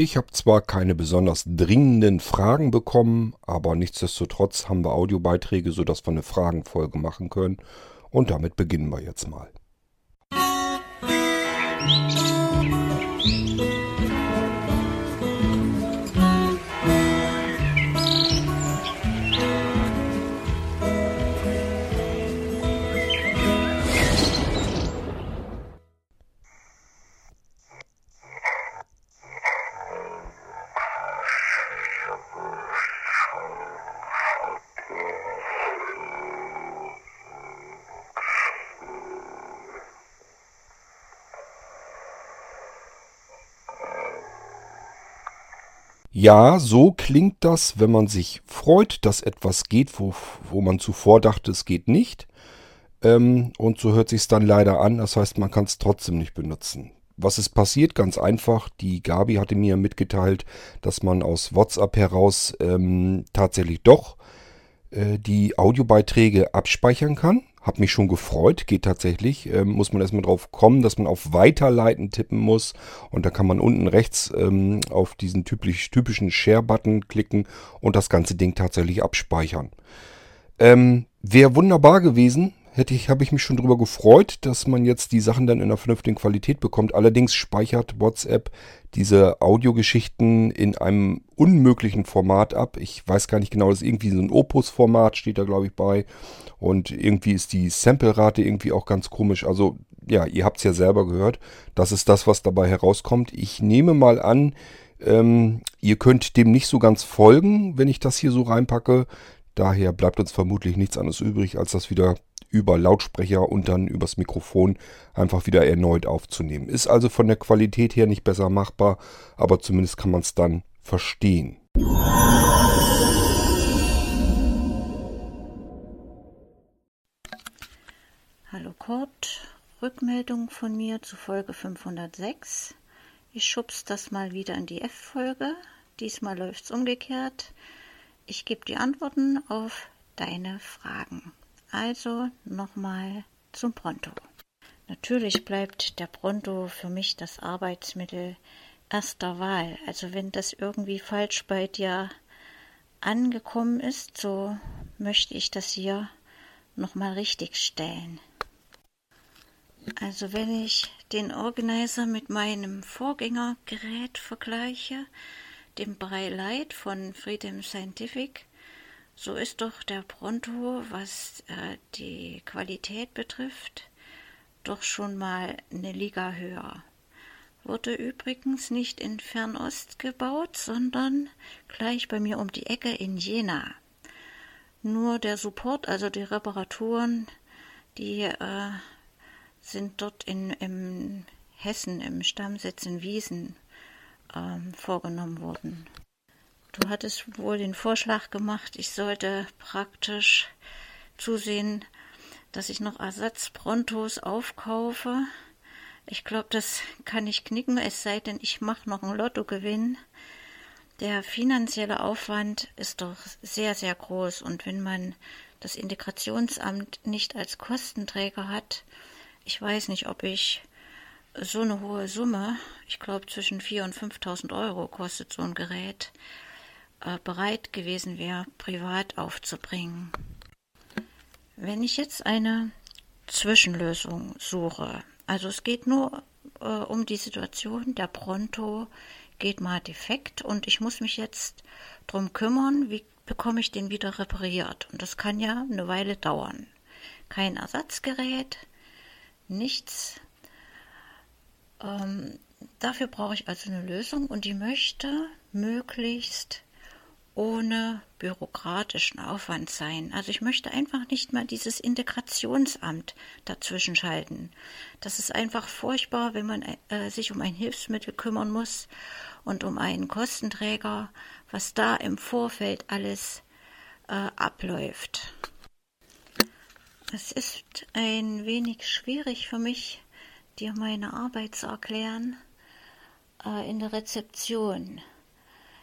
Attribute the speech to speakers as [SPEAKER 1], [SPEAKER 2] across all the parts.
[SPEAKER 1] Ich habe zwar keine besonders dringenden Fragen bekommen, aber nichtsdestotrotz haben wir Audiobeiträge, sodass wir eine Fragenfolge machen können. Und damit beginnen wir jetzt mal. Ja, so klingt das, wenn man sich freut, dass etwas geht, wo, wo man zuvor dachte, es geht nicht. Ähm, und so hört sich dann leider an. Das heißt, man kann es trotzdem nicht benutzen. Was ist passiert? Ganz einfach. Die Gabi hatte mir mitgeteilt, dass man aus WhatsApp heraus ähm, tatsächlich doch äh, die Audiobeiträge abspeichern kann. Hab mich schon gefreut, geht tatsächlich. Ähm, muss man erstmal drauf kommen, dass man auf Weiterleiten tippen muss. Und da kann man unten rechts ähm, auf diesen typisch, typischen Share-Button klicken und das ganze Ding tatsächlich abspeichern. Ähm, Wäre wunderbar gewesen, hätte ich, habe ich mich schon darüber gefreut, dass man jetzt die Sachen dann in einer vernünftigen Qualität bekommt. Allerdings speichert WhatsApp diese Audiogeschichten in einem unmöglichen Format ab. Ich weiß gar nicht genau, das ist irgendwie so ein Opus-Format, steht da glaube ich bei. Und irgendwie ist die Sample-Rate irgendwie auch ganz komisch. Also ja, ihr habt es ja selber gehört. Das ist das, was dabei herauskommt. Ich nehme mal an, ähm, ihr könnt dem nicht so ganz folgen, wenn ich das hier so reinpacke. Daher bleibt uns vermutlich nichts anderes übrig, als das wieder über Lautsprecher und dann übers Mikrofon einfach wieder erneut aufzunehmen. Ist also von der Qualität her nicht besser machbar, aber zumindest kann man es dann verstehen.
[SPEAKER 2] Hallo Kurt, Rückmeldung von mir zu Folge 506. Ich schub's das mal wieder in die F-Folge. Diesmal läuft's umgekehrt. Ich gebe die Antworten auf deine Fragen. Also nochmal zum Pronto. Natürlich bleibt der Pronto für mich das Arbeitsmittel erster Wahl. Also wenn das irgendwie falsch bei dir angekommen ist, so möchte ich das hier nochmal richtig stellen. Also wenn ich den Organizer mit meinem Vorgängergerät vergleiche, dem Braille von Freedom Scientific, so ist doch der Pronto, was äh, die Qualität betrifft, doch schon mal eine Liga höher. Wurde übrigens nicht in Fernost gebaut, sondern gleich bei mir um die Ecke in Jena. Nur der Support, also die Reparaturen, die äh, sind dort in im Hessen im Stammsitz in Wiesen ähm, vorgenommen worden. Du hattest wohl den Vorschlag gemacht, ich sollte praktisch zusehen, dass ich noch Ersatzprontos aufkaufe. Ich glaube, das kann ich knicken, es sei denn, ich mache noch einen Lottogewinn. Der finanzielle Aufwand ist doch sehr, sehr groß und wenn man das Integrationsamt nicht als Kostenträger hat, ich weiß nicht, ob ich so eine hohe Summe, ich glaube zwischen 4.000 und 5.000 Euro kostet so ein Gerät, bereit gewesen wäre, privat aufzubringen. Wenn ich jetzt eine Zwischenlösung suche, also es geht nur äh, um die Situation, der Pronto geht mal defekt und ich muss mich jetzt drum kümmern, wie bekomme ich den wieder repariert. Und das kann ja eine Weile dauern. Kein Ersatzgerät, nichts. Ähm, dafür brauche ich also eine Lösung und die möchte möglichst ohne bürokratischen Aufwand sein. Also ich möchte einfach nicht mal dieses Integrationsamt dazwischen schalten. Das ist einfach furchtbar, wenn man äh, sich um ein Hilfsmittel kümmern muss und um einen Kostenträger, was da im Vorfeld alles äh, abläuft. Es ist ein wenig schwierig für mich, dir meine Arbeit zu erklären äh, in der Rezeption.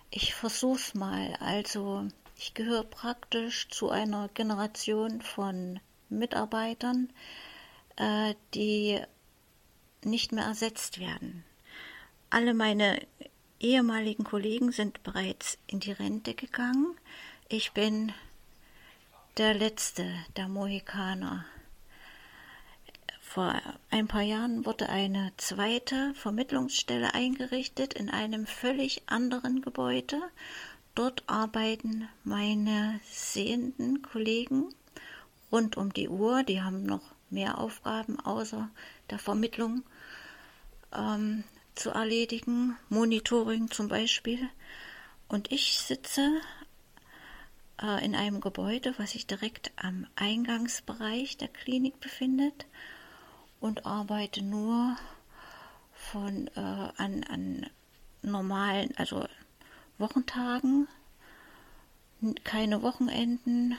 [SPEAKER 2] Ich versuch's mal. Also, ich gehöre praktisch zu einer Generation von Mitarbeitern, äh, die nicht mehr ersetzt werden. Alle meine ehemaligen Kollegen sind bereits in die Rente gegangen. Ich bin der letzte der Mohikaner. Vor ein paar Jahren wurde eine zweite Vermittlungsstelle eingerichtet in einem völlig anderen Gebäude. Dort arbeiten meine sehenden Kollegen rund um die Uhr. Die haben noch mehr Aufgaben außer der Vermittlung ähm, zu erledigen, Monitoring zum Beispiel. Und ich sitze äh, in einem Gebäude, was sich direkt am Eingangsbereich der Klinik befindet und arbeite nur von äh, an, an normalen, also Wochentagen, keine Wochenenden,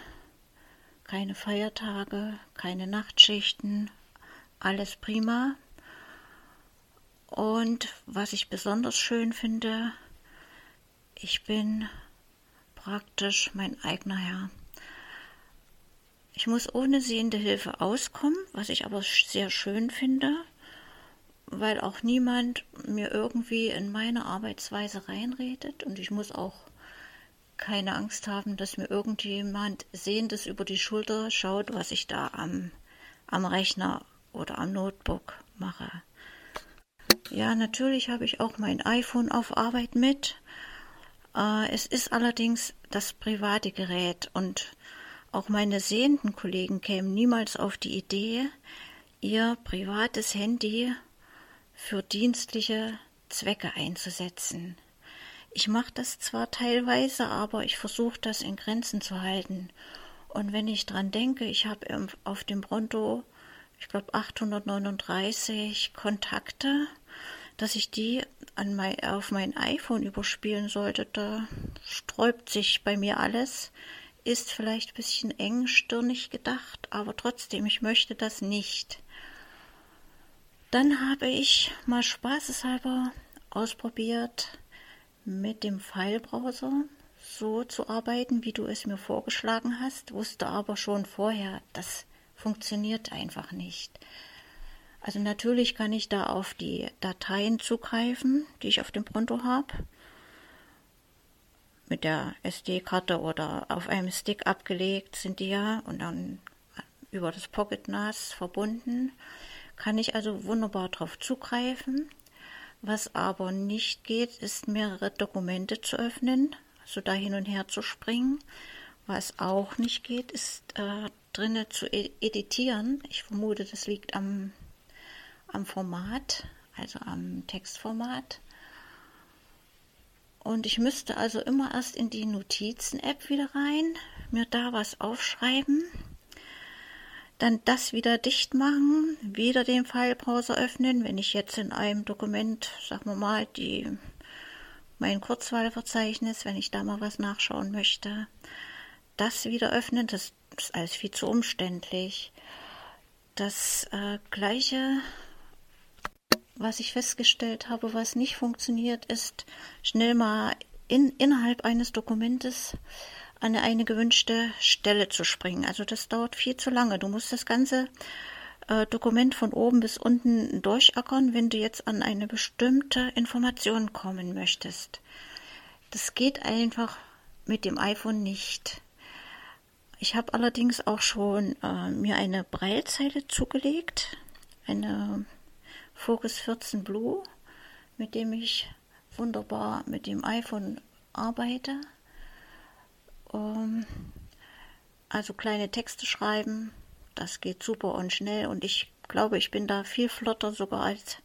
[SPEAKER 2] keine Feiertage, keine Nachtschichten, alles prima. Und was ich besonders schön finde, ich bin praktisch mein eigener Herr. Ich muss ohne sehende Hilfe auskommen, was ich aber sehr schön finde, weil auch niemand mir irgendwie in meine Arbeitsweise reinredet und ich muss auch keine Angst haben, dass mir irgendjemand Sehendes über die Schulter schaut, was ich da am, am Rechner oder am Notebook mache. Ja, natürlich habe ich auch mein iPhone auf Arbeit mit. Äh, es ist allerdings das private Gerät und auch meine sehenden Kollegen kämen niemals auf die Idee, ihr privates Handy für dienstliche Zwecke einzusetzen. Ich mache das zwar teilweise, aber ich versuche das in Grenzen zu halten. Und wenn ich dran denke, ich habe auf dem Pronto, ich glaube 839 Kontakte dass ich die an mein, auf mein iPhone überspielen sollte, da sträubt sich bei mir alles. Ist vielleicht ein bisschen engstirnig gedacht, aber trotzdem, ich möchte das nicht. Dann habe ich mal spaßeshalber ausprobiert, mit dem Filebrowser so zu arbeiten, wie du es mir vorgeschlagen hast, wusste aber schon vorher, das funktioniert einfach nicht. Also natürlich kann ich da auf die Dateien zugreifen, die ich auf dem Pronto habe, mit der SD-Karte oder auf einem Stick abgelegt sind die ja und dann über das Pocket NAS verbunden. Kann ich also wunderbar darauf zugreifen. Was aber nicht geht, ist mehrere Dokumente zu öffnen, also da hin und her zu springen. Was auch nicht geht, ist äh, drinnen zu editieren. Ich vermute, das liegt am am Format, also am Textformat. Und ich müsste also immer erst in die Notizen-App wieder rein, mir da was aufschreiben, dann das wieder dicht machen, wieder den Filebrowser öffnen, wenn ich jetzt in einem Dokument, sagen wir mal, die mein Kurzwahlverzeichnis, wenn ich da mal was nachschauen möchte, das wieder öffnen, das ist alles viel zu umständlich. Das äh, gleiche was ich festgestellt habe, was nicht funktioniert, ist schnell mal in, innerhalb eines Dokumentes an eine gewünschte Stelle zu springen. Also das dauert viel zu lange. Du musst das ganze äh, Dokument von oben bis unten durchackern, wenn du jetzt an eine bestimmte Information kommen möchtest. Das geht einfach mit dem iPhone nicht. Ich habe allerdings auch schon äh, mir eine Breilzeile zugelegt, eine Focus 14 Blue, mit dem ich wunderbar mit dem iPhone arbeite. Ähm, also kleine Texte schreiben, das geht super und schnell und ich glaube, ich bin da viel flotter sogar als,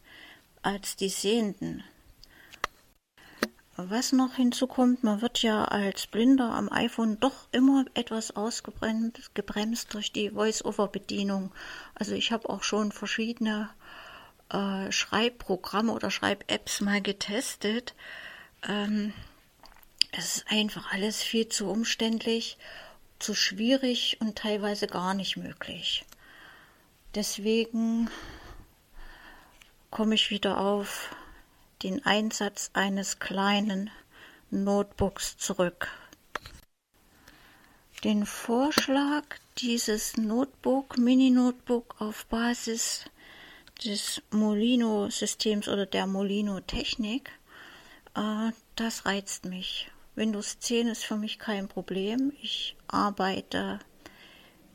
[SPEAKER 2] als die Sehenden. Was noch hinzukommt, man wird ja als Blinder am iPhone doch immer etwas ausgebremst durch die Voice-Over-Bedienung. Also ich habe auch schon verschiedene äh, Schreibprogramme oder Schreib-Apps mal getestet. Ähm, es ist einfach alles viel zu umständlich, zu schwierig und teilweise gar nicht möglich. Deswegen komme ich wieder auf den Einsatz eines kleinen Notebooks zurück. Den Vorschlag dieses Notebook, Mini-Notebook auf Basis des Molino-Systems oder der Molino-Technik Äh, das reizt mich. Windows 10 ist für mich kein Problem. Ich arbeite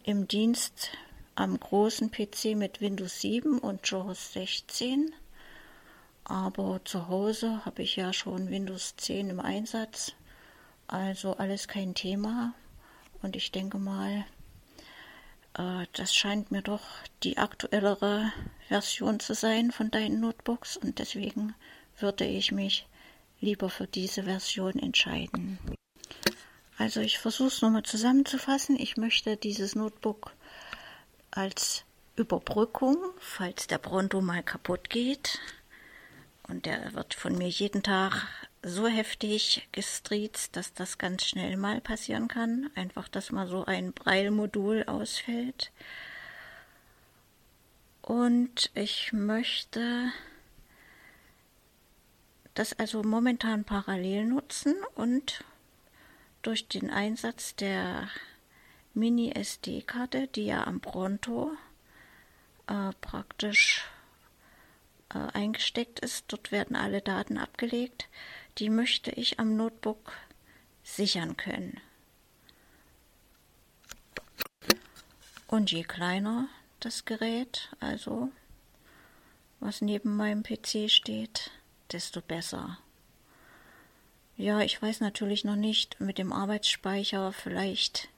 [SPEAKER 2] im Dienst am großen PC mit Windows 7 und JAWS 16. Aber zu Hause habe ich ja schon Windows 10 im Einsatz. Also alles kein Thema. Und ich denke mal, das scheint mir doch die aktuellere Version zu sein von deinen Notebooks. Und deswegen würde ich mich lieber für diese Version entscheiden. Also ich versuche es nochmal zusammenzufassen. Ich möchte dieses Notebook als Überbrückung, falls der Pronto mal kaputt geht. Und der wird von mir jeden Tag so heftig gestriezt, dass das ganz schnell mal passieren kann. Einfach, dass mal so ein Breilmodul ausfällt. Und ich möchte das also momentan parallel nutzen und durch den Einsatz der Mini-SD-Karte, die ja am Pronto äh, praktisch äh, eingesteckt ist, dort werden alle Daten abgelegt, die möchte ich am Notebook sichern können. Und je kleiner das Gerät, also was neben meinem PC steht, desto besser. Ja, ich weiß natürlich noch nicht mit dem Arbeitsspeicher. Vielleicht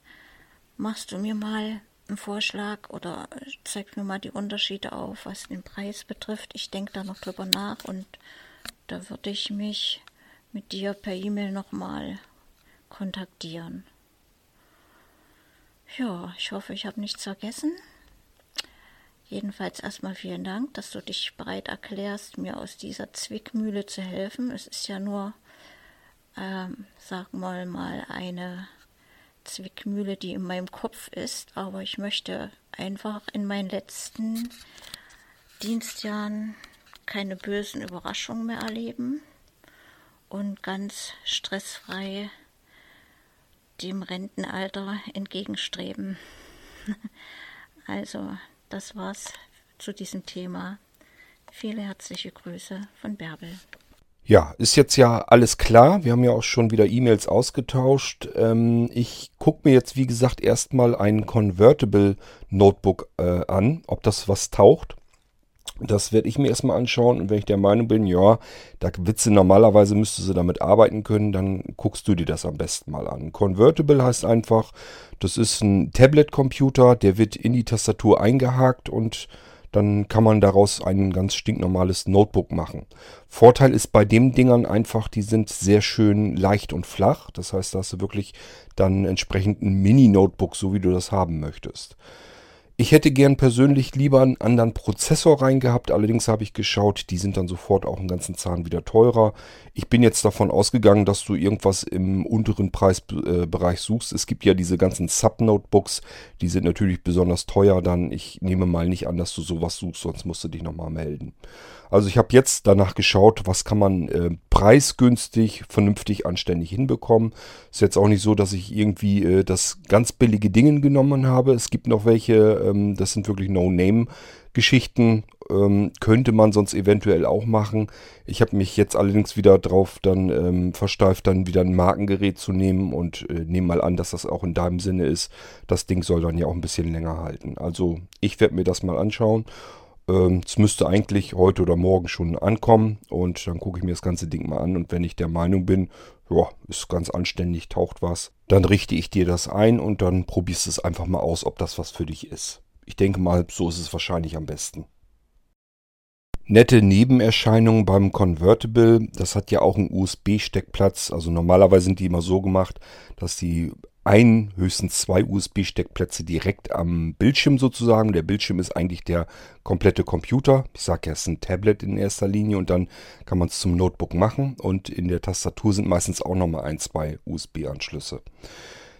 [SPEAKER 2] machst du mir mal einen Vorschlag oder zeigst mir mal die Unterschiede auf, was den Preis betrifft. Ich denke da noch drüber nach und da würde ich mich mit dir per E-Mail nochmal kontaktieren. Ja, ich hoffe, ich habe nichts vergessen. Jedenfalls erstmal vielen Dank, dass du dich bereit erklärst, mir aus dieser Zwickmühle zu helfen. Es ist ja nur, ähm, sag mal mal, eine Zwickmühle, die in meinem Kopf ist, aber ich möchte einfach in meinen letzten Dienstjahren keine bösen Überraschungen mehr erleben und ganz stressfrei dem Rentenalter entgegenstreben. also das war's zu diesem Thema. Viele herzliche Grüße von Bärbel.
[SPEAKER 1] Ja, ist jetzt ja alles klar. Wir haben ja auch schon wieder E-Mails ausgetauscht. Ähm, ich gucke mir jetzt, wie gesagt, erstmal ein Convertible Notebook äh, an, ob das was taucht. Das werde ich mir erstmal anschauen und wenn ich der Meinung bin, ja, da Witze normalerweise müsste sie damit arbeiten können, dann guckst du dir das am besten mal an. Convertible heißt einfach, das ist ein Tablet-Computer, der wird in die Tastatur eingehakt und dann kann man daraus ein ganz stinknormales Notebook machen. Vorteil ist bei den Dingern einfach, die sind sehr schön leicht und flach. Das heißt, da hast du wirklich dann entsprechend ein Mini-Notebook, so wie du das haben möchtest. Ich hätte gern persönlich lieber einen anderen Prozessor reingehabt, allerdings habe ich geschaut, die sind dann sofort auch einen ganzen Zahn wieder teurer. Ich bin jetzt davon ausgegangen, dass du irgendwas im unteren Preisbereich suchst. Es gibt ja diese ganzen Sub-Notebooks, die sind natürlich besonders teuer dann. Ich nehme mal nicht an, dass du sowas suchst, sonst musst du dich nochmal melden. Also ich habe jetzt danach geschaut, was kann man äh, preisgünstig, vernünftig, anständig hinbekommen. Ist jetzt auch nicht so, dass ich irgendwie äh, das ganz billige Dingen genommen habe. Es gibt noch welche, ähm, das sind wirklich No-Name-Geschichten. Ähm, könnte man sonst eventuell auch machen. Ich habe mich jetzt allerdings wieder drauf dann ähm, versteift, dann wieder ein Markengerät zu nehmen und äh, nehme mal an, dass das auch in deinem Sinne ist. Das Ding soll dann ja auch ein bisschen länger halten. Also ich werde mir das mal anschauen es müsste eigentlich heute oder morgen schon ankommen und dann gucke ich mir das ganze Ding mal an und wenn ich der Meinung bin, ja, ist ganz anständig, taucht was, dann richte ich dir das ein und dann probierst du es einfach mal aus, ob das was für dich ist. Ich denke mal, so ist es wahrscheinlich am besten. Nette Nebenerscheinungen beim Convertible, das hat ja auch einen USB-Steckplatz. Also normalerweise sind die immer so gemacht, dass die ein, höchstens zwei USB-Steckplätze direkt am Bildschirm sozusagen. Der Bildschirm ist eigentlich der komplette Computer. Ich sage ja, es ist ein Tablet in erster Linie und dann kann man es zum Notebook machen. Und in der Tastatur sind meistens auch nochmal ein, zwei USB-Anschlüsse.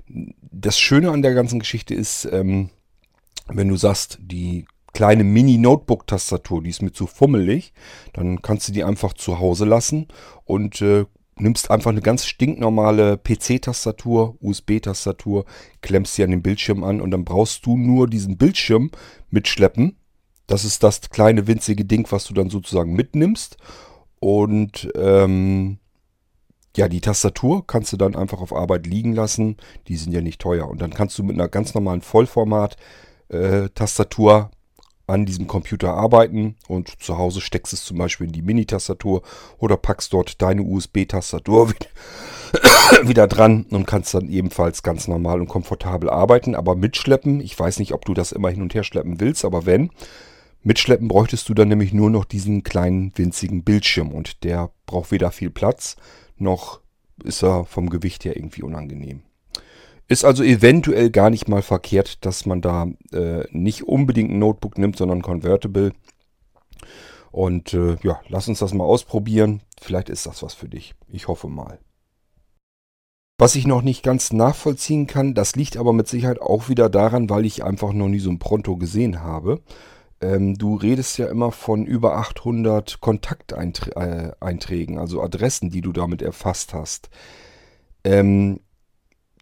[SPEAKER 1] Das Schöne an der ganzen Geschichte ist, ähm, wenn du sagst, die kleine Mini-Notebook-Tastatur, die ist mir zu fummelig, dann kannst du die einfach zu Hause lassen und äh, nimmst einfach eine ganz stinknormale PC-Tastatur, USB-Tastatur, klemmst sie an den Bildschirm an und dann brauchst du nur diesen Bildschirm mitschleppen. Das ist das kleine winzige Ding, was du dann sozusagen mitnimmst. Und ähm, ja, die Tastatur kannst du dann einfach auf Arbeit liegen lassen. Die sind ja nicht teuer. Und dann kannst du mit einer ganz normalen Vollformat-Tastatur an diesem Computer arbeiten und zu Hause steckst es zum Beispiel in die Mini-Tastatur oder packst dort deine USB-Tastatur wieder dran und kannst dann ebenfalls ganz normal und komfortabel arbeiten. Aber mitschleppen, ich weiß nicht, ob du das immer hin und her schleppen willst, aber wenn, mitschleppen bräuchtest du dann nämlich nur noch diesen kleinen winzigen Bildschirm und der braucht weder viel Platz noch ist er vom Gewicht her irgendwie unangenehm. Ist also eventuell gar nicht mal verkehrt, dass man da äh, nicht unbedingt ein Notebook nimmt, sondern Convertible. Und äh, ja, lass uns das mal ausprobieren. Vielleicht ist das was für dich. Ich hoffe mal. Was ich noch nicht ganz nachvollziehen kann, das liegt aber mit Sicherheit auch wieder daran, weil ich einfach noch nie so ein Pronto gesehen habe. Ähm, du redest ja immer von über 800 Kontakteinträgen, also Adressen, die du damit erfasst hast. Ähm,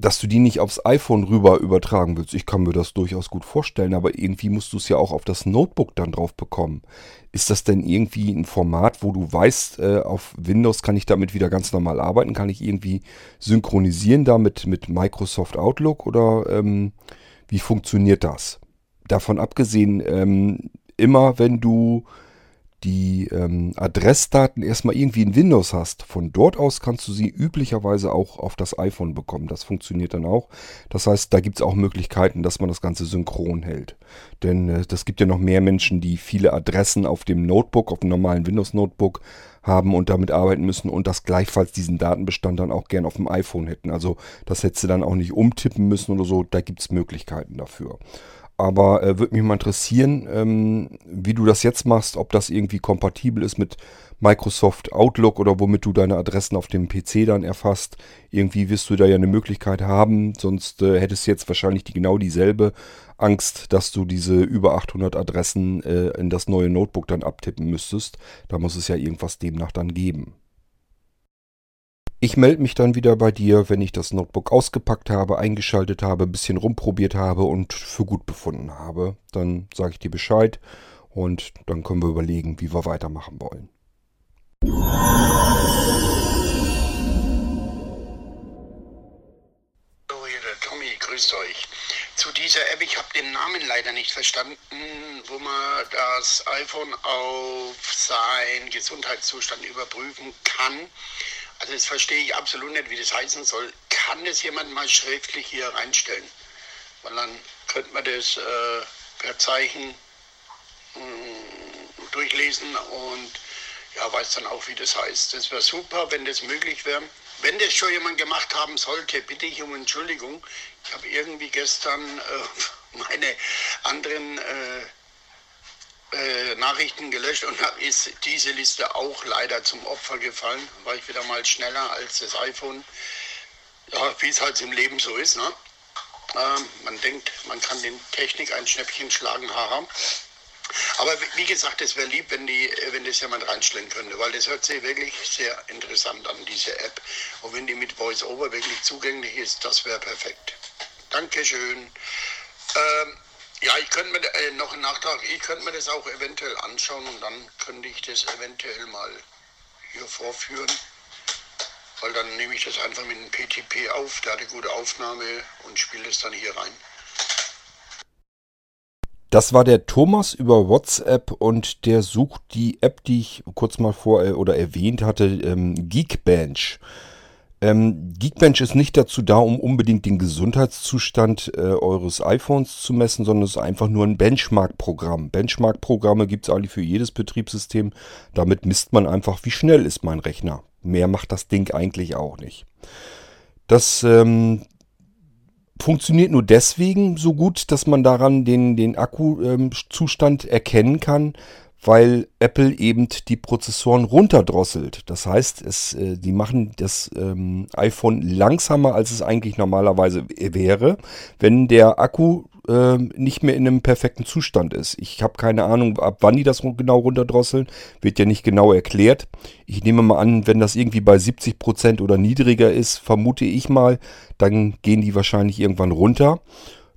[SPEAKER 1] dass du die nicht aufs iPhone rüber übertragen willst. Ich kann mir das durchaus gut vorstellen, aber irgendwie musst du es ja auch auf das Notebook dann drauf bekommen. Ist das denn irgendwie ein Format, wo du weißt, äh, auf Windows kann ich damit wieder ganz normal arbeiten? Kann ich irgendwie synchronisieren damit mit Microsoft Outlook oder ähm, wie funktioniert das? davon abgesehen, ähm, immer wenn du die ähm, Adressdaten erstmal irgendwie in Windows hast, von dort aus kannst du sie üblicherweise auch auf das iPhone bekommen. Das funktioniert dann auch. Das heißt, da gibt es auch Möglichkeiten, dass man das Ganze synchron hält. Denn äh, das gibt ja noch mehr Menschen, die viele Adressen auf dem Notebook, auf dem normalen Windows-Notebook haben und damit arbeiten müssen und das gleichfalls diesen Datenbestand dann auch gern auf dem iPhone hätten. Also das hättest du dann auch nicht umtippen müssen oder so. Da gibt es Möglichkeiten dafür. Aber äh, würde mich mal interessieren, ähm, wie du das jetzt machst, ob das irgendwie kompatibel ist mit Microsoft Outlook oder womit du deine Adressen auf dem PC dann erfasst. Irgendwie wirst du da ja eine Möglichkeit haben, sonst äh, hättest du jetzt wahrscheinlich die, genau dieselbe Angst, dass du diese über 800 Adressen äh, in das neue Notebook dann abtippen müsstest. Da muss es ja irgendwas demnach dann geben. Ich melde mich dann wieder bei dir, wenn ich das Notebook ausgepackt habe, eingeschaltet habe, ein bisschen rumprobiert habe und für gut befunden habe. Dann sage ich dir Bescheid und dann können wir überlegen, wie wir weitermachen wollen.
[SPEAKER 3] Hallo, hier der Tommy, grüßt euch. Zu dieser App, ich habe den Namen leider nicht verstanden, wo man das iPhone auf seinen Gesundheitszustand überprüfen kann. Also das verstehe ich absolut nicht, wie das heißen soll. Kann das jemand mal schriftlich hier reinstellen? Weil dann könnte man das äh, per Zeichen mh, mm, durchlesen und ja, weiß dann auch, wie das heißt. Das wäre super, wenn das möglich wäre. Wenn das schon jemand gemacht haben sollte, bitte ich um Entschuldigung. Ich habe irgendwie gestern äh, meine anderen äh, äh, Nachrichten gelöscht und ist diese Liste auch leider zum Opfer gefallen. War ich wieder mal schneller als das iPhone. Ja, wie es halt im Leben so ist. Ne? Ähm, man denkt, man kann den Technik ein Schnäppchen schlagen, haha. Aber wie gesagt, es wäre lieb, wenn, die, wenn das jemand reinstellen könnte, weil das hört sich wirklich sehr interessant an, diese App. Und wenn die mit VoiceOver wirklich zugänglich ist, das wäre perfekt. Dankeschön. Ähm, ja, ich könnte mir äh, noch einen Nachtrag, ich könnte mir das auch eventuell anschauen und dann könnte ich das eventuell mal hier vorführen. Weil dann nehme ich das einfach mit dem PTP auf, der hat eine gute Aufnahme und spiele es dann hier rein.
[SPEAKER 1] Das war der Thomas über WhatsApp und der sucht die App, die ich kurz mal vor äh, oder erwähnt hatte, ähm, Geekbench. Ähm, Geekbench ist nicht dazu da, um unbedingt den Gesundheitszustand äh, eures iPhones zu messen, sondern es ist einfach nur ein Benchmark-Programm. Benchmark-Programme gibt es eigentlich für jedes Betriebssystem. Damit misst man einfach, wie schnell ist mein Rechner. Mehr macht das Ding eigentlich auch nicht. Das ähm, funktioniert nur deswegen so gut, dass man daran den, den Akkuzustand ähm, erkennen kann, weil Apple eben die Prozessoren runterdrosselt. Das heißt, es, äh, die machen das ähm, iPhone langsamer, als es eigentlich normalerweise wäre, wenn der Akku äh, nicht mehr in einem perfekten Zustand ist. Ich habe keine Ahnung, ab wann die das genau runterdrosseln, wird ja nicht genau erklärt. Ich nehme mal an, wenn das irgendwie bei 70% oder niedriger ist, vermute ich mal, dann gehen die wahrscheinlich irgendwann runter.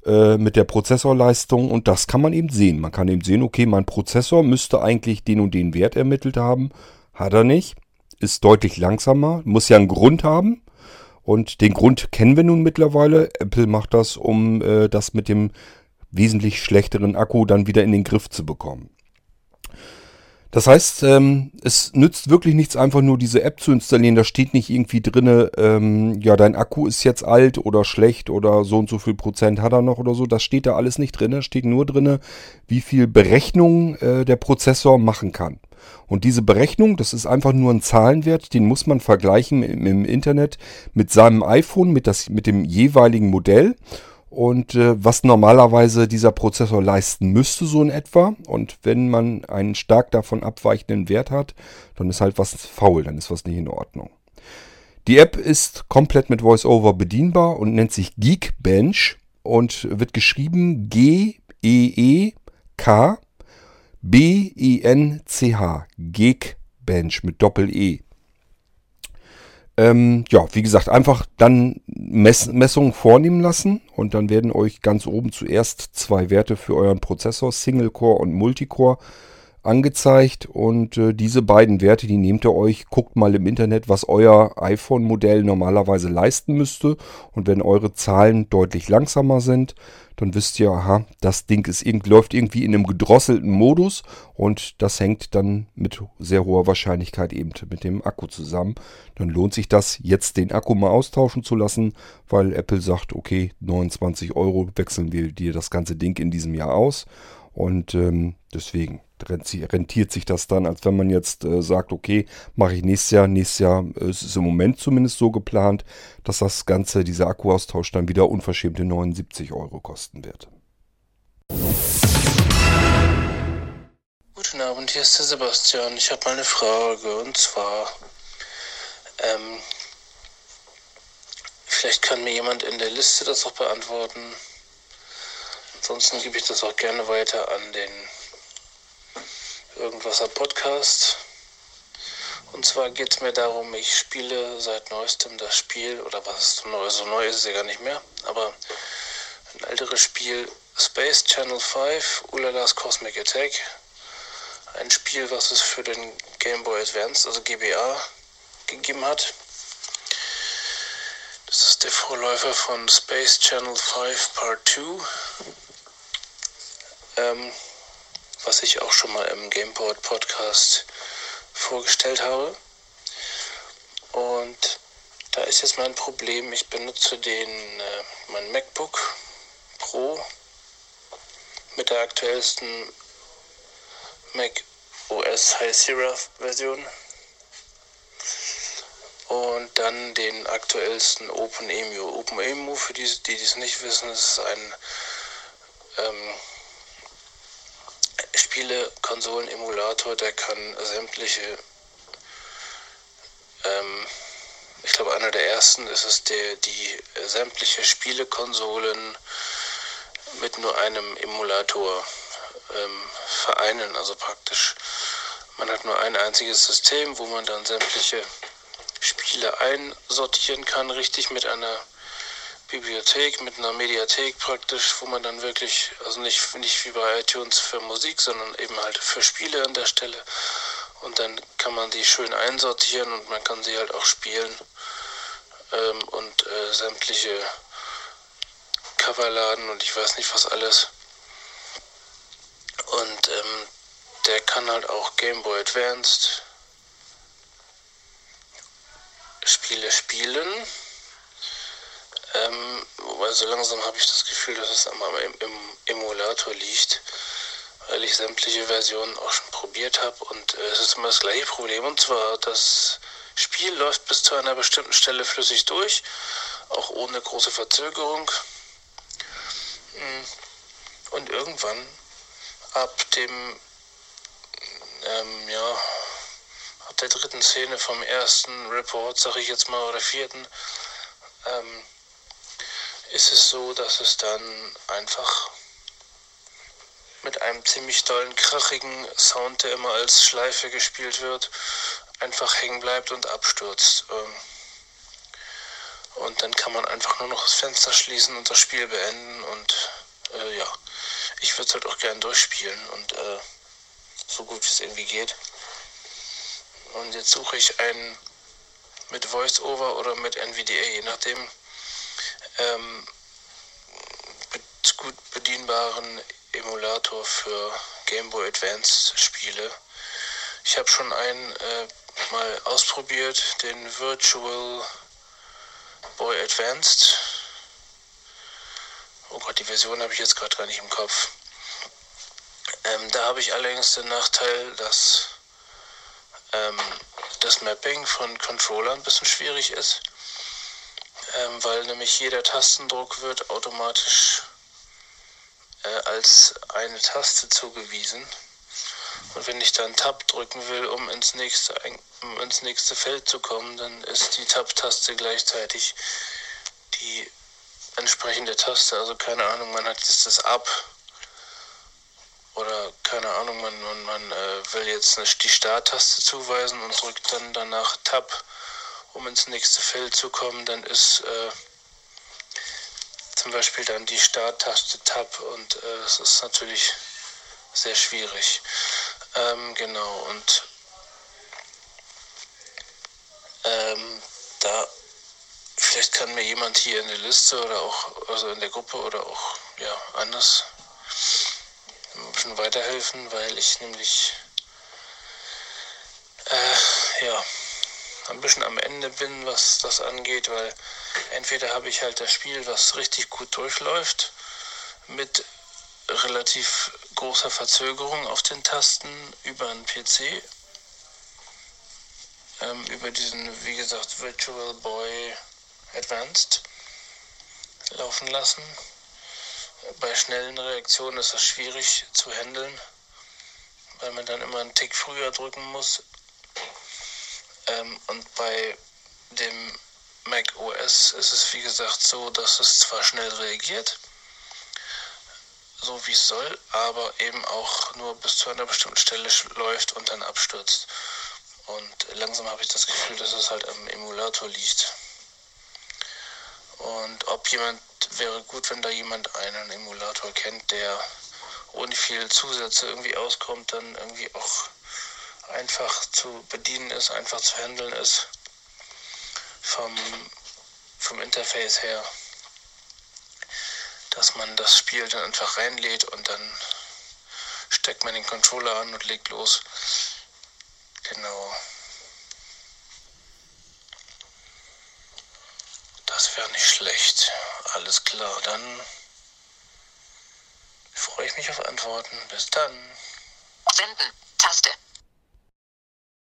[SPEAKER 1] Äh, mit der Prozessorleistung und das kann man eben sehen. Man kann eben sehen, okay, mein Prozessor müsste eigentlich den und den Wert ermittelt haben. Hat er nicht. ist deutlich langsamer, muss ja einen Grund haben. Und den Grund kennen wir nun mittlerweile. Apple macht das, um äh, das mit dem wesentlich schlechteren Akku dann wieder in den Griff zu bekommen. Das heißt, ähm, es nützt wirklich nichts, einfach nur diese App zu installieren. Da steht nicht irgendwie drinne, ähm, ja, dein Akku ist jetzt alt oder schlecht oder so und so viel Prozent hat er noch oder so. Das steht da alles nicht drinne. Steht nur drinne, wie viel Berechnung äh, der Prozessor machen kann. Und diese Berechnung, das ist einfach nur ein Zahlenwert, den muss man vergleichen im, im Internet mit seinem iPhone, mit, das, mit dem jeweiligen Modell und äh, was normalerweise dieser Prozessor leisten müsste, so in etwa. Und wenn man einen stark davon abweichenden Wert hat, dann ist halt was faul, dann ist was nicht in Ordnung. Die App ist komplett mit VoiceOver bedienbar und nennt sich Geekbench und wird geschrieben G-E-E-K B-E-N-C-H. Geekbench mit Doppel-E. Ähm, ja, wie gesagt, einfach dann Mess Messungen vornehmen lassen und dann werden euch ganz oben zuerst zwei Werte für euren Prozessor, Single Core und Multicore, angezeigt. Und äh, diese beiden Werte, die nehmt ihr euch, guckt mal im Internet, was euer iPhone-Modell normalerweise leisten müsste. Und wenn eure Zahlen deutlich langsamer sind, dann wisst ihr, aha, das Ding ist, läuft irgendwie in einem gedrosselten Modus und das hängt dann mit sehr hoher Wahrscheinlichkeit eben mit dem Akku zusammen. Dann lohnt sich das, jetzt den Akku mal austauschen zu lassen, weil Apple sagt, okay, 29 Euro wechseln wir dir das ganze Ding in diesem Jahr aus und ähm, deswegen rentiert sich das dann, als wenn man jetzt äh, sagt, okay, mache ich nächstes Jahr. Nächstes Jahr äh, ist es im Moment zumindest so geplant, dass das Ganze, dieser Akkuaustausch dann wieder unverschämte 79 Euro kosten wird.
[SPEAKER 4] Guten Abend, hier ist der Sebastian. Ich habe mal eine Frage und zwar, ähm, vielleicht kann mir jemand in der Liste das auch beantworten. Ansonsten gebe ich das auch gerne weiter an den Irgendwas am Podcast. Und zwar geht es mir darum, ich spiele seit neuestem das Spiel, oder was ist so neu, so neu ist es ja gar nicht mehr, aber ein älteres Spiel Space Channel 5, Ulalas Cosmic Attack. Ein Spiel, was es für den Game Boy Advance, also GBA, gegeben hat. Das ist der Vorläufer von Space Channel 5 Part 2. Ähm, was ich auch schon mal im Gameboard Podcast vorgestellt habe. Und da ist jetzt mein Problem, ich benutze den äh, mein MacBook Pro mit der aktuellsten Mac OS High Sierra Version und dann den aktuellsten OpenEMU. OpenEMU, für die, die es nicht wissen, ist ein ähm, Spiele-Konsolen-Emulator, der kann sämtliche, ähm, ich glaube einer der ersten ist es, der die äh, sämtliche Spielekonsolen mit nur einem Emulator ähm, vereinen, also praktisch man hat nur ein einziges System, wo man dann sämtliche Spiele einsortieren kann, richtig mit einer Bibliothek mit einer Mediathek praktisch, wo man dann wirklich, also nicht, nicht wie bei iTunes für Musik, sondern eben halt für Spiele an der Stelle. Und dann kann man die schön einsortieren und man kann sie halt auch spielen ähm, und äh, sämtliche Cover laden und ich weiß nicht was alles. Und ähm, der kann halt auch Game Boy Advanced Spiele spielen ähm, wobei so langsam habe ich das Gefühl, dass es am, im, im Emulator liegt, weil ich sämtliche Versionen auch schon probiert habe und äh, es ist immer das gleiche Problem und zwar das Spiel läuft bis zu einer bestimmten Stelle flüssig durch, auch ohne große Verzögerung. Mm. Und irgendwann ab dem ähm, ja ab der dritten Szene vom ersten Report, sag ich jetzt mal, oder vierten, ähm, ist es so, dass es dann einfach mit einem ziemlich tollen, krachigen Sound, der immer als Schleife gespielt wird, einfach hängen bleibt und abstürzt. Ähm, und dann kann man einfach nur noch das Fenster schließen und das Spiel beenden und äh, ja, ich würde es halt auch gern durchspielen und äh, so gut wie es irgendwie geht. Und jetzt suche ich einen mit VoiceOver oder mit NVDA, je nachdem, ähm, gut bedienbaren Emulator für Game Boy Advance Spiele. Ich habe schon einen äh, mal ausprobiert, den Virtual Boy Advanced. Oh Gott, die Version habe ich jetzt gerade gar nicht im Kopf. Ähm, da habe ich allerdings den Nachteil, dass ähm, das Mapping von Controllern ein bisschen schwierig ist, ähm, weil nämlich jeder Tastendruck wird automatisch äh, als eine Taste zugewiesen. Und wenn ich dann Tab drücken will, um ins nächste, um ins nächste Feld zu kommen, dann ist die Tab-Taste gleichzeitig die entsprechende Taste. Also keine Ahnung, man hat jetzt das Up oder keine Ahnung, man, man, man äh, will jetzt eine, die Starttaste zuweisen und drückt dann danach Tab, um ins nächste Feld zu kommen, dann ist äh, zum Beispiel dann die Starttaste Tab und äh, es ist natürlich sehr schwierig. Ähm, genau, und ähm, da vielleicht kann mir jemand hier in der Liste oder auch also in der Gruppe oder auch ja anders ein bisschen weiterhelfen, weil ich nämlich äh, ja ein bisschen am Ende bin, was das angeht, weil entweder habe ich halt das Spiel, was richtig gut durchläuft, mit relativ großer Verzögerung auf den Tasten über einen PC, ähm, über diesen, wie gesagt, Virtual Boy Advanced laufen lassen. Bei schnellen Reaktionen ist das schwierig zu handeln, weil man dann immer einen Tick früher drücken muss. Ähm, und bei dem Mac OS ist es wie gesagt so, dass es zwar schnell reagiert, so wie es soll, aber eben auch nur bis zu einer bestimmten Stelle läuft und dann abstürzt. Und langsam habe ich das Gefühl, dass es halt am Emulator liegt. Und ob jemand, wäre gut, wenn da jemand einen Emulator kennt, der ohne viel Zusätze irgendwie auskommt, dann irgendwie auch einfach zu bedienen ist, einfach zu handeln ist. Vom, vom Interface her dass man das Spiel dann einfach reinlädt und dann steckt man den Controller an und legt los. Genau. Das wäre nicht schlecht. Alles klar, dann freue ich mich auf Antworten. Bis dann.
[SPEAKER 1] Senden. Taste.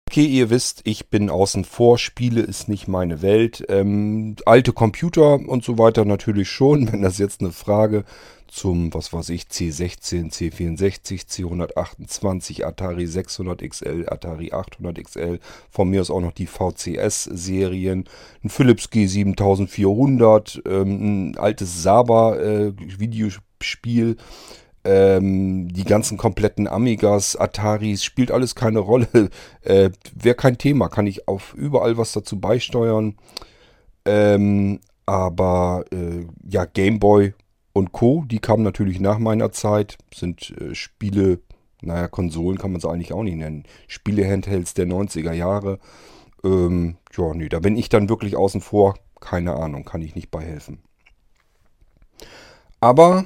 [SPEAKER 1] Okay, ihr wisst, ich bin außen vor, Spiele ist nicht meine Welt. Ähm, alte Computer und so weiter natürlich schon, wenn das jetzt eine Frage zum, was weiß ich, C16, C64, C128, Atari 600 XL, Atari 800 XL, von mir aus auch noch die VCS-Serien, ein Philips G7400, ähm, ein altes Saba-Videospiel, äh, ähm, die ganzen kompletten Amigas, Ataris, spielt alles keine Rolle. Äh, Wäre kein Thema, kann ich auf überall was dazu beisteuern. Ähm, aber äh, ja, Gameboy und Co., die kamen natürlich nach meiner Zeit, sind äh, Spiele, naja, Konsolen kann man es eigentlich auch nicht nennen. Spiele-Handhelds der 90er Jahre. Ähm, ja, nee, da bin ich dann wirklich außen vor. Keine Ahnung, kann ich nicht beihelfen. Aber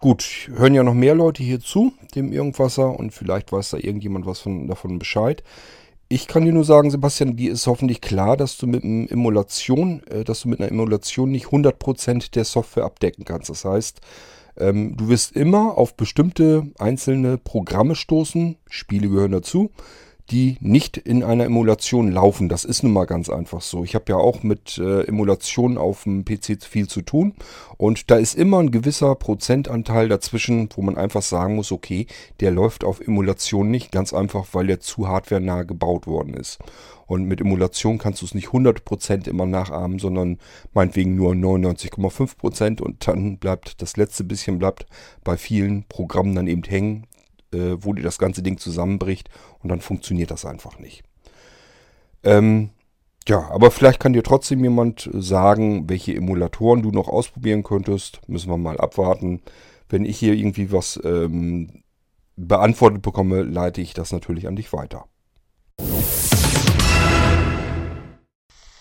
[SPEAKER 1] gut, hören ja noch mehr Leute hier zu, dem Irgendwasser, und vielleicht weiß da irgendjemand was von, davon Bescheid. Ich kann dir nur sagen, Sebastian, dir ist hoffentlich klar, dass du mit einer Emulation, äh, dass du mit einer Emulation nicht 100% der Software abdecken kannst. Das heißt, ähm, du wirst immer auf bestimmte einzelne Programme stoßen, Spiele gehören dazu, die nicht in einer Emulation laufen. Das ist nun mal ganz einfach so. Ich habe ja auch mit äh, Emulation auf dem PC viel zu tun und da ist immer ein gewisser Prozentanteil dazwischen, wo man einfach sagen muss, okay, der läuft auf Emulation nicht, ganz einfach, weil der zu hardwarenah gebaut worden ist. Und mit Emulation kannst du es nicht 100% immer nachahmen, sondern meinetwegen nur 99,5% und dann bleibt das letzte bisschen bleibt bei vielen Programmen dann eben hängen, äh, wo das ganze Ding zusammenbricht und dann funktioniert das einfach nicht. Ähm, ja, aber vielleicht kann dir trotzdem jemand sagen, welche Emulatoren du noch ausprobieren könntest. Müssen wir mal abwarten. Wenn ich hier irgendwie was ähm, beantwortet bekomme, leite ich das natürlich an dich weiter.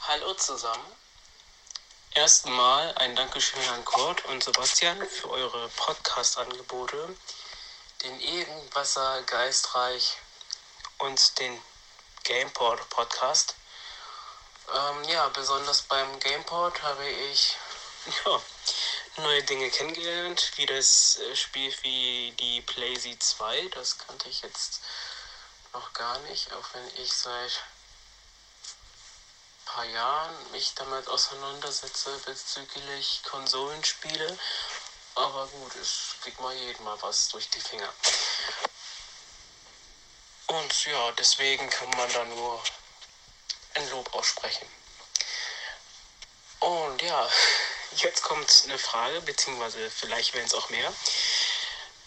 [SPEAKER 5] Hallo zusammen. Erstmal ein Dankeschön an Kurt und Sebastian für eure Podcast-Angebote den Irgendwasser Geistreich und den Gameport Podcast. Ähm, ja, besonders beim Gameport habe ich ja, neue Dinge kennengelernt, wie das äh, Spiel wie die PlayZ 2. Das kannte ich jetzt noch gar nicht, auch wenn ich seit paar Jahren mich damit auseinandersetze bezüglich Konsolenspiele. Aber gut, es kriegt mal jedem mal was durch die Finger. Und ja, deswegen kann man da nur ein Lob aussprechen. Und ja, jetzt kommt eine Frage, beziehungsweise vielleicht werden es auch mehr.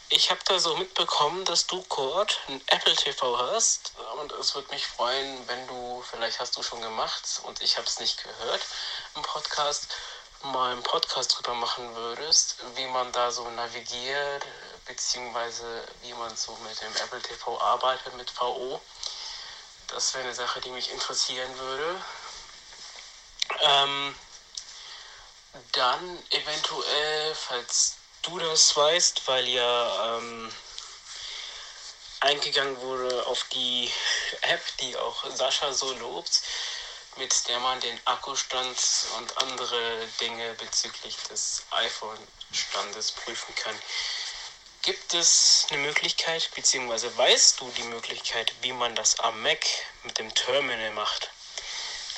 [SPEAKER 5] Ich habe da so mitbekommen, dass du, Kurt, ein Apple TV hast. Und es würde mich freuen, wenn du, vielleicht hast du schon gemacht und ich habe es nicht gehört im Podcast, mal einen Podcast drüber machen würdest, wie man da so navigiert, beziehungsweise wie man so mit dem Apple TV arbeitet, mit VO. Das wäre eine Sache, die mich interessieren würde. Ähm, dann eventuell, falls du das weißt, weil ja ähm, eingegangen wurde auf die App, die auch Sascha so lobt, mit der man den Akkustand und andere Dinge bezüglich des iPhone-Standes prüfen kann. Gibt es eine Möglichkeit, beziehungsweise weißt du die Möglichkeit, wie man das am Mac mit dem Terminal macht?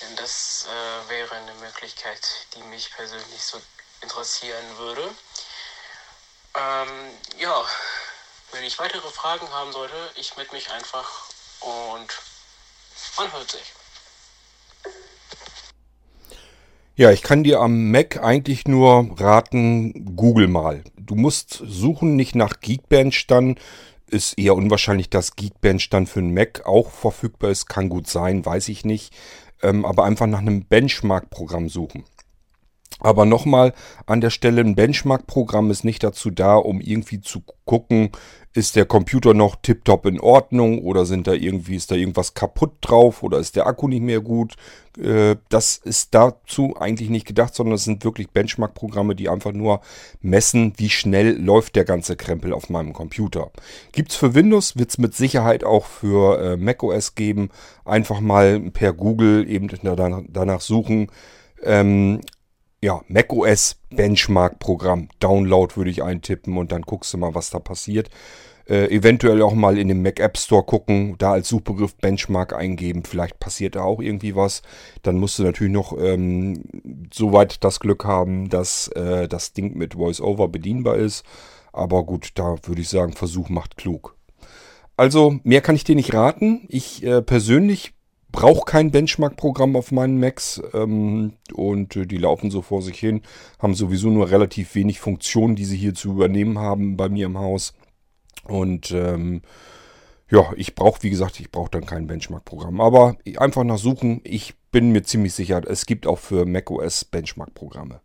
[SPEAKER 5] Denn das äh, wäre eine Möglichkeit, die mich persönlich so interessieren würde. Ähm, ja, wenn ich weitere Fragen haben sollte, ich melde mich einfach und man hört sich.
[SPEAKER 1] Ja, ich kann dir am Mac eigentlich nur raten, google mal. Du musst suchen nicht nach Geekbench dann. Ist eher unwahrscheinlich, dass Geekbench dann für einen Mac auch verfügbar ist. Kann gut sein, weiß ich nicht. Ähm, aber einfach nach einem Benchmark-Programm suchen. Aber nochmal an der Stelle, ein Benchmark-Programm ist nicht dazu da, um irgendwie zu gucken, ist der Computer noch tiptop in Ordnung oder sind da irgendwie, ist da irgendwas kaputt drauf oder ist der Akku nicht mehr gut. Äh, das ist dazu eigentlich nicht gedacht, sondern es sind wirklich Benchmark-Programme, die einfach nur messen, wie schnell läuft der ganze Krempel auf meinem Computer. Gibt's für Windows, wird's mit Sicherheit auch für äh, macOS geben. Einfach mal per Google eben danach suchen. Ähm, ja, macOS Benchmark Programm. Download würde ich eintippen und dann guckst du mal, was da passiert. Äh, eventuell auch mal in den Mac App Store gucken, da als Suchbegriff Benchmark eingeben. Vielleicht passiert da auch irgendwie was. Dann musst du natürlich noch ähm, soweit das Glück haben, dass äh, das Ding mit VoiceOver bedienbar ist. Aber gut, da würde ich sagen, Versuch macht klug. Also, mehr kann ich dir nicht raten. Ich äh, persönlich brauche kein Benchmark-Programm auf meinen Macs ähm, und äh, die laufen so vor sich hin, haben sowieso nur relativ wenig Funktionen, die sie hier zu übernehmen haben bei mir im Haus. Und ähm, ja, ich brauche, wie gesagt, ich brauche dann kein Benchmark-Programm. Aber einfach nach suchen, ich bin mir ziemlich sicher, es gibt auch für macOS Benchmark-Programme.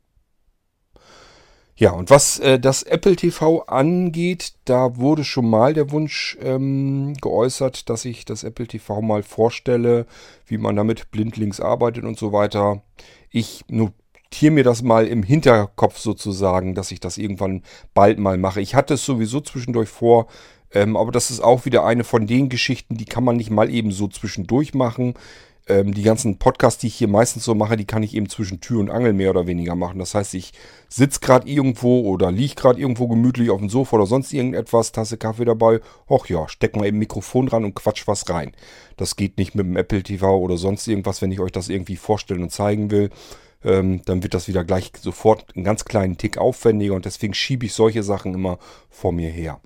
[SPEAKER 1] Ja, und was äh, das Apple TV angeht, da wurde schon mal der Wunsch ähm, geäußert, dass ich das Apple TV mal vorstelle, wie man damit blindlings arbeitet und so weiter. Ich notiere mir das mal im Hinterkopf sozusagen, dass ich das irgendwann bald mal mache. Ich hatte es sowieso zwischendurch vor, ähm, aber das ist auch wieder eine von den Geschichten, die kann man nicht mal eben so zwischendurch machen ähm, die ganzen Podcasts, die ich hier meistens so mache, die kann ich eben zwischen Tür und Angel mehr oder weniger machen. Das heißt, ich sitze gerade irgendwo oder liege gerade irgendwo gemütlich auf dem Sofa oder sonst irgendetwas, Tasse Kaffee dabei. Och ja, steck mal eben Mikrofon dran und quatsch was rein. Das geht nicht mit dem Apple TV oder sonst irgendwas, wenn ich euch das irgendwie vorstellen und zeigen will. Ähm, dann wird das wieder gleich sofort einen ganz kleinen Tick aufwendiger und deswegen schiebe ich solche Sachen immer vor mir her.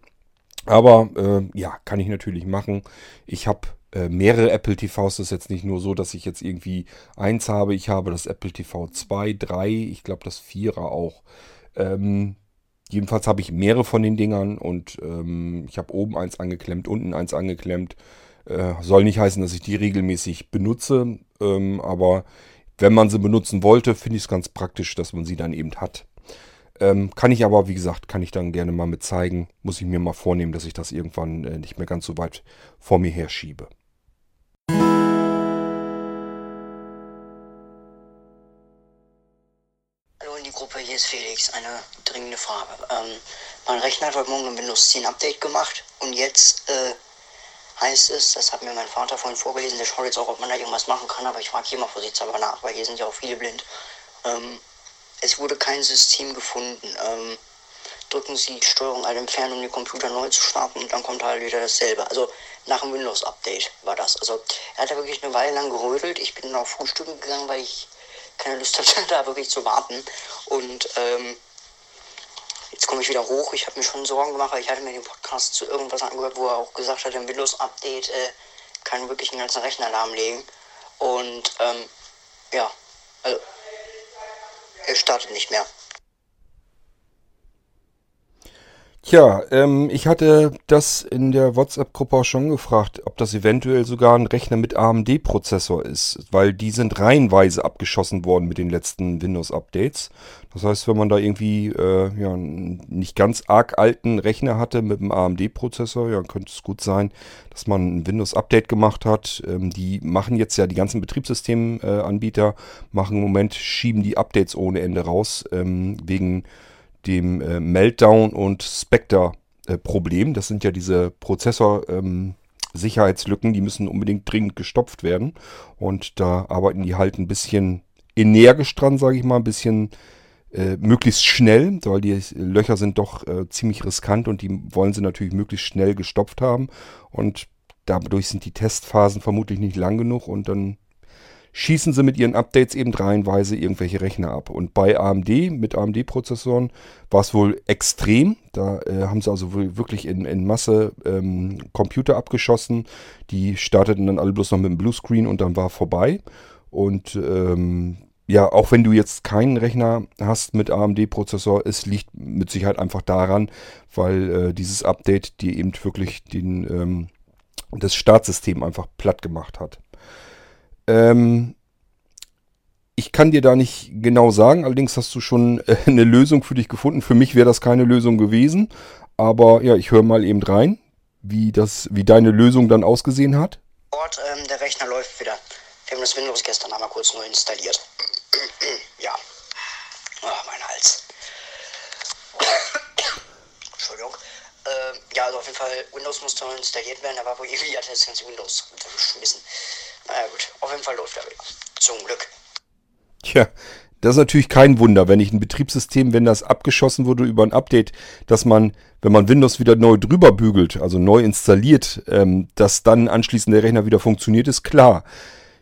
[SPEAKER 1] Aber äh, ja, kann ich natürlich machen. Ich habe mehrere Apple TVs. Das ist jetzt nicht nur so, dass ich jetzt irgendwie eins habe. Ich habe das Apple TV 2, 3, ich glaube das 4er auch. Ähm, jedenfalls habe ich mehrere von den Dingern und ähm, ich habe oben eins angeklemmt, unten eins angeklemmt. Äh, soll nicht heißen, dass ich die regelmäßig benutze, ähm, aber wenn man sie benutzen wollte, finde ich es ganz praktisch, dass man sie dann eben hat. Ähm, kann ich aber, wie gesagt, kann ich dann gerne mal mit zeigen. Muss ich mir mal vornehmen, dass ich das irgendwann äh, nicht mehr ganz so weit vor mir her,
[SPEAKER 6] hier ist Felix, eine dringende Frage. Ähm, mein Rechner hat heute Morgen ein Windows 10 Update gemacht und jetzt äh, heißt es, das hat mir mein Vater vorhin vorgelesen, der schaut jetzt auch, ob man da irgendwas machen kann, aber ich frage hier mal vorsichtshalber nach, weil hier sind ja auch viele blind. Ähm, es wurde kein System gefunden. Ähm, drücken Sie Steuerung Alt entfernen, um den Computer neu zu starten und dann kommt halt wieder dasselbe. Also nach dem Windows-Update war das. Also er hat da wirklich eine Weile lang gerödelt. Ich bin dann auf Frühstücken gegangen, weil ich keine Lust hatte, da wirklich zu warten. Und ähm, jetzt komme ich wieder hoch. Ich habe mir schon Sorgen gemacht, weil ich hatte mir den Podcast zu irgendwas angehört, wo er auch gesagt hat, ein Windows-Update äh, kann wirklich einen ganzen Rechner lahmlegen. Und ähm, ja, also er startet nicht mehr.
[SPEAKER 1] Tja, ähm, ich hatte das in der WhatsApp-Gruppe auch schon gefragt, ob das eventuell sogar ein Rechner mit AMD-Prozessor ist, weil die sind reihenweise abgeschossen worden mit den letzten Windows-Updates. Das heißt, wenn man da irgendwie äh, ja, einen nicht ganz arg alten Rechner hatte mit einem AMD-Prozessor, ja, könnte es gut sein, dass man ein Windows-Update gemacht hat. Ähm, die machen jetzt ja die ganzen Betriebssystemanbieter, äh, machen im Moment, schieben die Updates ohne Ende raus, ähm, wegen dem äh, Meltdown und Spectre-Problem. Äh, das sind ja diese Prozessor-Sicherheitslücken, ähm, die müssen unbedingt dringend gestopft werden. Und da arbeiten die halt ein bisschen energisch dran, sage ich mal, ein bisschen äh, möglichst schnell, weil die Löcher sind doch äh, ziemlich riskant und die wollen sie natürlich möglichst schnell gestopft haben. Und dadurch sind die Testphasen vermutlich nicht lang genug und dann schießen sie mit ihren Updates eben reihenweise irgendwelche Rechner ab. Und bei AMD, mit AMD-Prozessoren, war es wohl extrem. Da äh, haben sie also wirklich in, in Masse ähm, Computer abgeschossen. Die starteten dann alle bloß noch mit dem Bluescreen und dann war vorbei. Und ähm, ja, auch wenn du jetzt keinen Rechner hast mit AMD-Prozessor, es liegt mit Sicherheit einfach daran, weil äh, dieses Update dir eben wirklich den, ähm, das Startsystem einfach platt gemacht hat. Ähm, ich kann dir da nicht genau sagen, allerdings hast du schon äh, eine Lösung für dich gefunden. Für mich wäre das keine Lösung gewesen, aber ja, ich höre mal eben rein, wie, das, wie deine Lösung dann ausgesehen hat.
[SPEAKER 6] Ort, ähm, der Rechner läuft wieder. Wir haben das Windows gestern einmal kurz neu installiert. ja. Oh, mein Hals. Entschuldigung. Äh, ja, also auf jeden Fall, Windows musste neu installiert werden, aber wo irgendwie hat das ganze Windows geschmissen. Naja gut, auf jeden Fall läuft er wieder. Zum Glück.
[SPEAKER 1] Tja, das ist natürlich kein Wunder, wenn ich ein Betriebssystem, wenn das abgeschossen wurde über ein Update, dass man, wenn man Windows wieder neu drüber bügelt, also neu installiert, ähm, dass dann anschließend der Rechner wieder funktioniert, ist klar.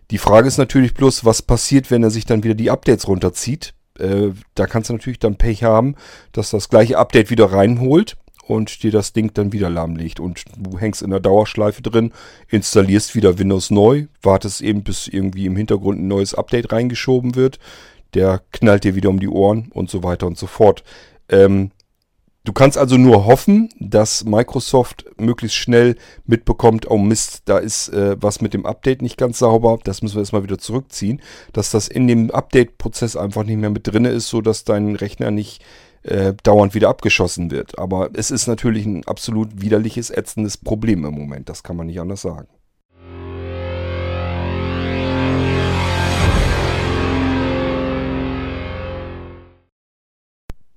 [SPEAKER 1] Die Frage ist natürlich bloß, was passiert, wenn er sich dann wieder die Updates runterzieht. Äh, da kannst du natürlich dann Pech haben, dass das gleiche Update wieder reinholt und dir das Ding dann wieder lahmlegt. Und du hängst in der Dauerschleife drin, installierst wieder Windows neu, wartest eben, bis irgendwie im Hintergrund ein neues Update reingeschoben wird. Der knallt dir wieder um die Ohren und so weiter und so fort. Ähm, du kannst also nur hoffen, dass Microsoft möglichst schnell mitbekommt, oh Mist, da ist äh, was mit dem Update nicht ganz sauber, das müssen wir erstmal wieder zurückziehen, dass das in dem Update-Prozess einfach nicht mehr mit drin ist, sodass dein Rechner nicht äh, dauernd wieder abgeschossen wird. Aber es ist natürlich ein absolut widerliches, ätzendes Problem im Moment. Das kann man nicht anders sagen.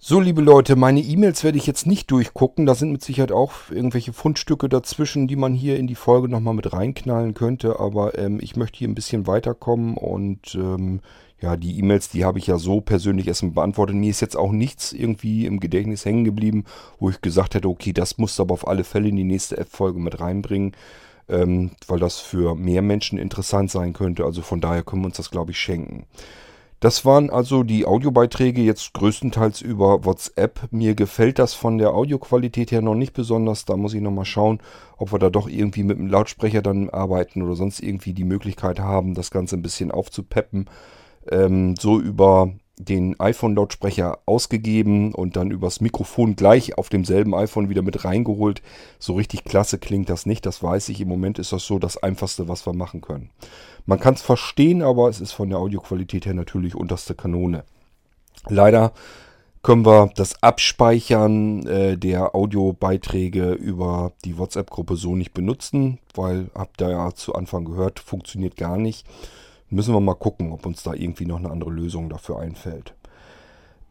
[SPEAKER 1] So, liebe Leute, meine E-Mails werde ich jetzt nicht durchgucken. Da sind mit Sicherheit auch irgendwelche Fundstücke dazwischen, die man hier in die Folge nochmal mit reinknallen könnte. Aber ähm, ich möchte hier ein bisschen weiterkommen und ähm, ja, die E-Mails, die habe ich ja so persönlich erstmal beantwortet. Mir ist jetzt auch nichts irgendwie im Gedächtnis hängen geblieben, wo ich gesagt hätte, okay, das musst du aber auf alle Fälle in die nächste App-Folge mit reinbringen, ähm, weil das für mehr Menschen interessant sein könnte. Also von daher können wir uns das, glaube ich, schenken. Das waren also die Audiobeiträge jetzt größtenteils über WhatsApp. Mir gefällt das von der Audioqualität her noch nicht besonders. Da muss ich nochmal schauen, ob wir da doch irgendwie mit dem Lautsprecher dann arbeiten oder sonst irgendwie die Möglichkeit haben, das Ganze ein bisschen aufzupeppen ähm, so über den iPhone-Lautsprecher ausgegeben und dann übers Mikrofon gleich auf demselben iPhone wieder mit reingeholt. So richtig klasse klingt das nicht, das weiß ich. Im Moment ist das so das Einfachste, was wir machen können. Man kann es verstehen, aber es ist von der Audioqualität her natürlich unterste Kanone. Leider können wir das Abspeichern äh, der Audiobeiträge über die WhatsApp-Gruppe so nicht benutzen, weil, habt ihr ja zu Anfang gehört, funktioniert gar nicht. Müssen wir mal gucken, ob uns da irgendwie noch eine andere Lösung dafür einfällt.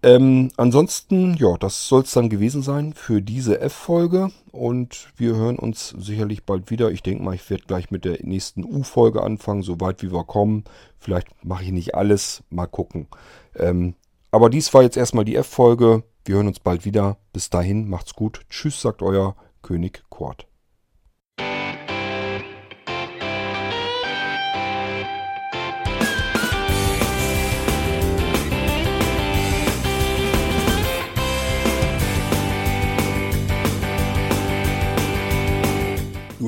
[SPEAKER 7] Ähm, ansonsten, ja, das soll es dann gewesen sein für diese F-Folge. Und wir hören uns sicherlich bald wieder. Ich denke mal, ich werde gleich mit der nächsten U-Folge anfangen, soweit wie wir kommen. Vielleicht mache ich nicht alles, mal gucken. Ähm, aber dies war jetzt erstmal die F-Folge. Wir hören uns bald wieder. Bis dahin, macht's gut. Tschüss, sagt euer König Kurt.